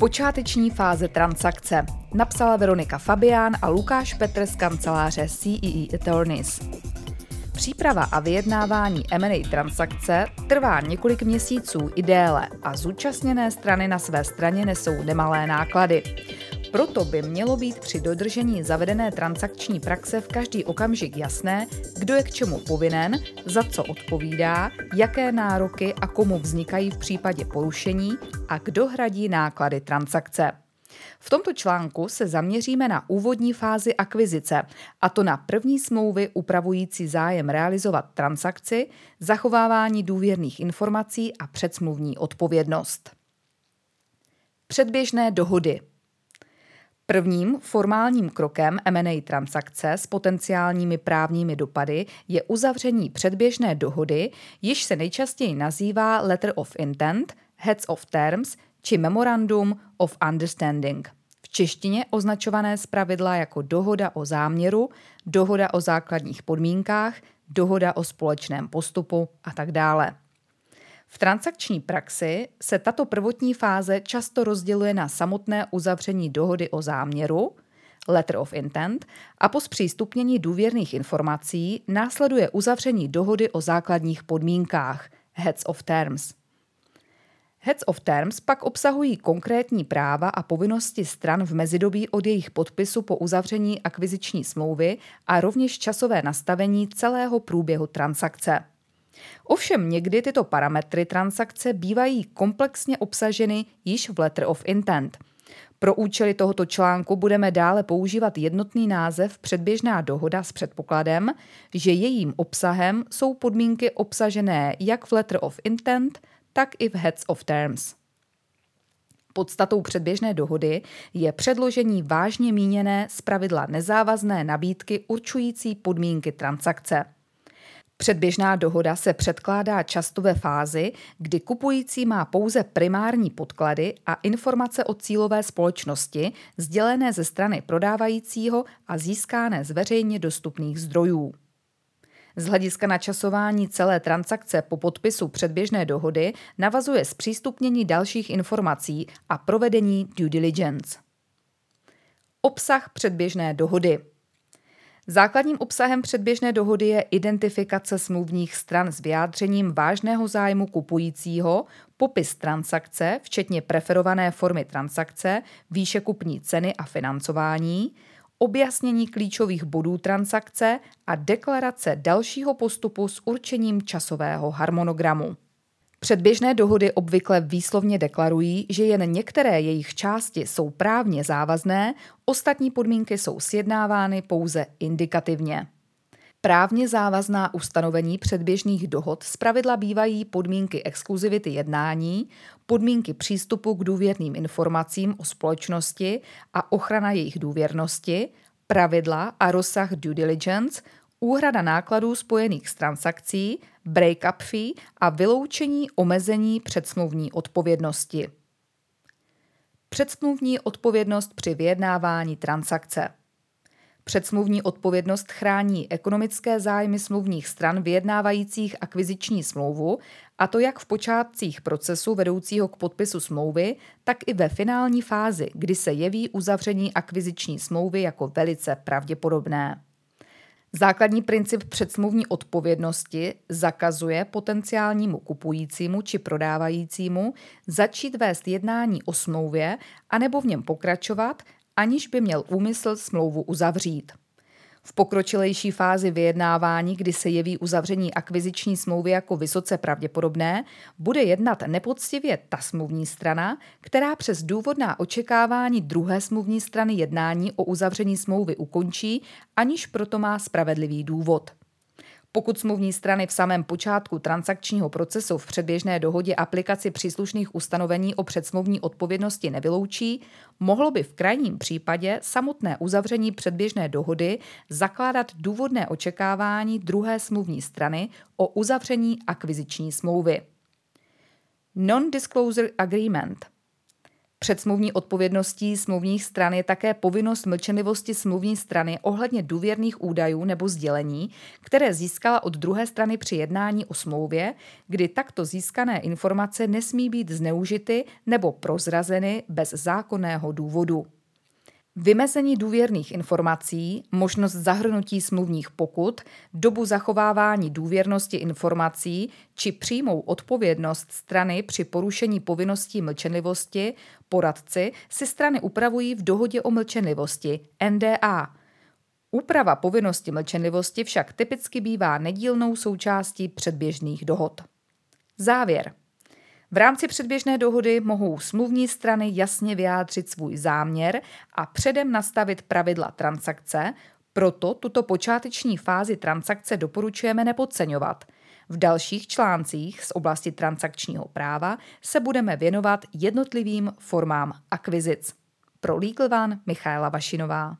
Počáteční fáze transakce napsala Veronika Fabián a Lukáš Petr z kanceláře CEE Attorneys. Příprava a vyjednávání M&A transakce trvá několik měsíců i déle a zúčastněné strany na své straně nesou nemalé náklady. Proto by mělo být při dodržení zavedené transakční praxe v každý okamžik jasné, kdo je k čemu povinen, za co odpovídá, jaké nároky a komu vznikají v případě porušení a kdo hradí náklady transakce. V tomto článku se zaměříme na úvodní fázi akvizice, a to na první smlouvy upravující zájem realizovat transakci, zachovávání důvěrných informací a předsmluvní odpovědnost. Předběžné dohody – Prvním formálním krokem M&A transakce s potenciálními právními dopady je uzavření předběžné dohody, již se nejčastěji nazývá Letter of Intent, Heads of Terms či Memorandum of Understanding. V češtině označované zpravidla jako dohoda o záměru, dohoda o základních podmínkách, dohoda o společném postupu a tak dále. V transakční praxi se tato prvotní fáze často rozděluje na samotné uzavření dohody o záměru, letter of intent, a po zpřístupnění důvěrných informací následuje uzavření dohody o základních podmínkách, heads of terms. Heads of Terms pak obsahují konkrétní práva a povinnosti stran v mezidobí od jejich podpisu po uzavření akviziční smlouvy a rovněž časové nastavení celého průběhu transakce. Ovšem někdy tyto parametry transakce bývají komplexně obsaženy již v Letter of Intent. Pro účely tohoto článku budeme dále používat jednotný název předběžná dohoda s předpokladem, že jejím obsahem jsou podmínky obsažené jak v Letter of Intent, tak i v Heads of Terms. Podstatou předběžné dohody je předložení vážně míněné zpravidla nezávazné nabídky určující podmínky transakce. Předběžná dohoda se předkládá často ve fázi, kdy kupující má pouze primární podklady a informace o cílové společnosti, sdělené ze strany prodávajícího a získané z veřejně dostupných zdrojů. Z hlediska načasování celé transakce po podpisu předběžné dohody navazuje zpřístupnění dalších informací a provedení due diligence. Obsah předběžné dohody – Základním obsahem předběžné dohody je identifikace smluvních stran s vyjádřením vážného zájmu kupujícího, popis transakce, včetně preferované formy transakce, výše kupní ceny a financování, objasnění klíčových bodů transakce a deklarace dalšího postupu s určením časového harmonogramu. Předběžné dohody obvykle výslovně deklarují, že jen některé jejich části jsou právně závazné, ostatní podmínky jsou sjednávány pouze indikativně. Právně závazná ustanovení předběžných dohod zpravidla bývají podmínky exkluzivity jednání, podmínky přístupu k důvěrným informacím o společnosti a ochrana jejich důvěrnosti, pravidla a rozsah due diligence, úhrada nákladů spojených s transakcí, break-up fee a vyloučení omezení předsmluvní odpovědnosti. Předsmluvní odpovědnost při vyjednávání transakce. Předsmluvní odpovědnost chrání ekonomické zájmy smluvních stran vyjednávajících akviziční smlouvu, a to jak v počátcích procesu vedoucího k podpisu smlouvy, tak i ve finální fázi, kdy se jeví uzavření akviziční smlouvy jako velice pravděpodobné. Základní princip předsmluvní odpovědnosti zakazuje potenciálnímu kupujícímu či prodávajícímu začít vést jednání o smlouvě anebo v něm pokračovat, aniž by měl úmysl smlouvu uzavřít. V pokročilejší fázi vyjednávání, kdy se jeví uzavření akviziční smlouvy jako vysoce pravděpodobné, bude jednat nepoctivě ta smluvní strana, která přes důvodná očekávání druhé smluvní strany jednání o uzavření smlouvy ukončí, aniž proto má spravedlivý důvod. Pokud smluvní strany v samém počátku transakčního procesu v předběžné dohodě aplikaci příslušných ustanovení o předsmluvní odpovědnosti nevyloučí, mohlo by v krajním případě samotné uzavření předběžné dohody zakládat důvodné očekávání druhé smluvní strany o uzavření akviziční smlouvy. Non-disclosure agreement Před smluvní odpovědností smluvních stran je také povinnost mlčenlivosti smluvní strany ohledně důvěrných údajů nebo sdělení, které získala od druhé strany při jednání o smlouvě, kdy takto získané informace nesmí být zneužity nebo prozrazeny bez zákonného důvodu. Vymezení důvěrných informací, možnost zahrnutí smluvních pokut, dobu zachovávání důvěrnosti informací či přímou odpovědnost strany při porušení povinností mlčenlivosti, poradci si strany upravují v dohodě o mlčenlivosti NDA. Úprava povinnosti mlčenlivosti však typicky bývá nedílnou součástí předběžných dohod. Závěr. V rámci předběžné dohody mohou smluvní strany jasně vyjádřit svůj záměr a předem nastavit pravidla transakce, proto tuto počáteční fázi transakce doporučujeme nepodceňovat. V dalších článcích z oblasti transakčního práva se budeme věnovat jednotlivým formám akvizic. Pro Legal One Michaela Vašinová.